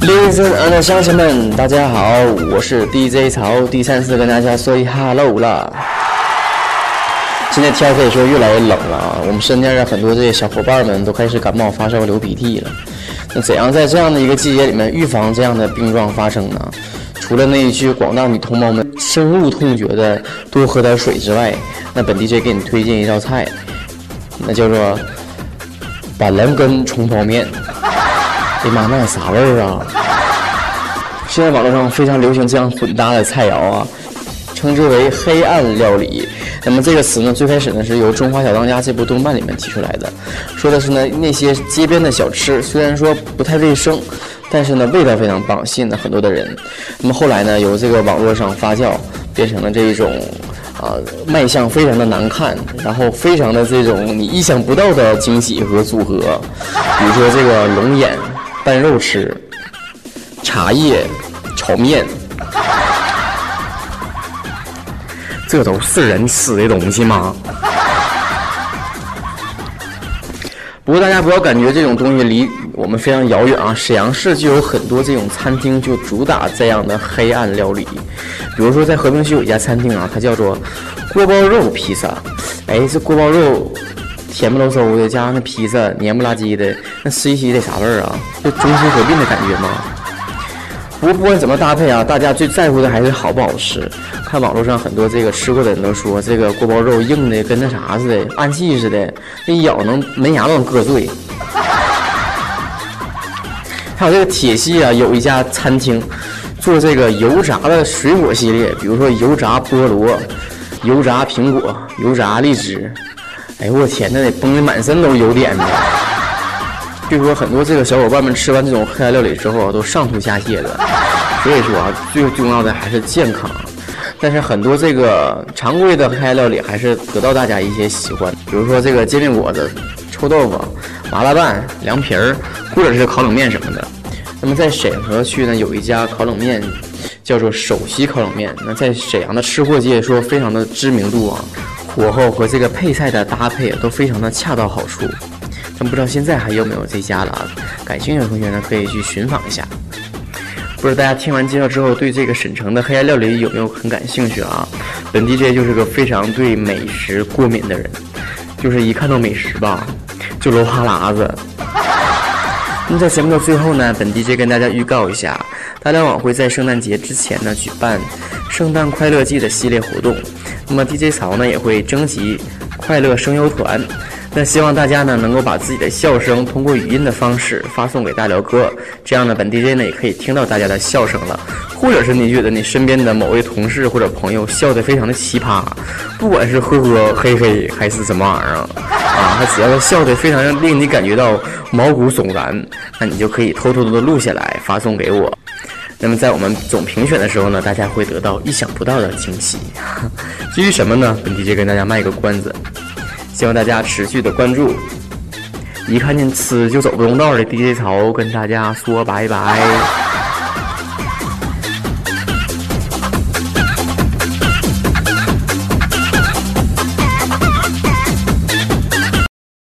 Ladies and 乡亲们，大家好，我是 DJ 曹，第三次跟大家说一 hello 了。现在天可以说越来越冷了啊，我们身边的很多这些小伙伴们都开始感冒发烧、流鼻涕了。那怎样在这样的一个季节里面预防这样的病状发生呢？除了那一句广大女同胞们深恶痛绝的多喝点水之外，那本 DJ 给你推荐一道菜，那叫做板蓝根冲泡面。哎妈，那啥味儿啊！现在网络上非常流行这样混搭的菜肴啊，称之为黑暗料理。那么这个词呢，最开始呢是由《中华小当家》这部动漫里面提出来的，说的是呢那些街边的小吃，虽然说不太卫生。但是呢，味道非常棒，吸引了很多的人。那么后来呢，由这个网络上发酵，变成了这一种，啊，卖相非常的难看，然后非常的这种你意想不到的惊喜和组合。比如说这个龙眼拌肉吃，茶叶炒面，这都是人吃的东西吗？不过大家不要感觉这种东西离我们非常遥远啊！沈阳市就有很多这种餐厅，就主打这样的黑暗料理。比如说在和平区有一家餐厅啊，它叫做锅包肉披萨。哎，这锅包肉甜不溜嗖的，加上那披萨黏不拉几的，那吃一起得啥味儿啊？就中西合并的感觉吗？不过不管怎么搭配啊，大家最在乎的还是好不好吃。看网络上很多这个吃过的人都说，这个锅包肉硬的跟那啥似的，暗器似的，一咬能门牙都能硌碎。还有这个铁西啊，有一家餐厅做这个油炸的水果系列，比如说油炸菠萝、油炸苹果、油炸荔枝。哎呦我天，那得崩的满身都是油点子。据说很多这个小伙伴们吃完这种黑暗料理之后啊，都上吐下泻的。所以说啊，最重要的还是健康。但是很多这个常规的黑暗料理还是得到大家一些喜欢，比如说这个煎饼果子、臭豆腐、麻辣拌、凉皮儿，或者是烤冷面什么的。那么在沈河区呢，有一家烤冷面叫做首席烤冷面。那在沈阳的吃货界说非常的知名度啊，火候和这个配菜的搭配都非常的恰到好处。但不知道现在还有没有这家了啊？感兴趣的同学呢，可以去寻访一下。不知道大家听完介绍之后，对这个沈城的黑暗料理有没有很感兴趣啊？本 DJ 就是个非常对美食过敏的人，就是一看到美食吧，就流哈喇子。那么在节目的最后呢，本 DJ 跟大家预告一下，大家网会在圣诞节之前呢举办圣诞快乐季的系列活动。那么 DJ 曹呢也会征集快乐声优团。那希望大家呢能够把自己的笑声通过语音的方式发送给大辽哥，这样呢本 DJ 呢也可以听到大家的笑声了。或者是你觉得你身边的某位同事或者朋友笑得非常的奇葩，不管是呵呵嘿嘿还是什么玩意儿啊，他只要是笑得非常令你感觉到毛骨悚然，那你就可以偷偷的录下来发送给我。那么在我们总评选的时候呢，大家会得到意想不到的惊喜。至于什么呢？本 DJ 跟大家卖个关子。希望大家持续的关注，一看见吃就走不动道的 DJ 潮跟大家说拜拜。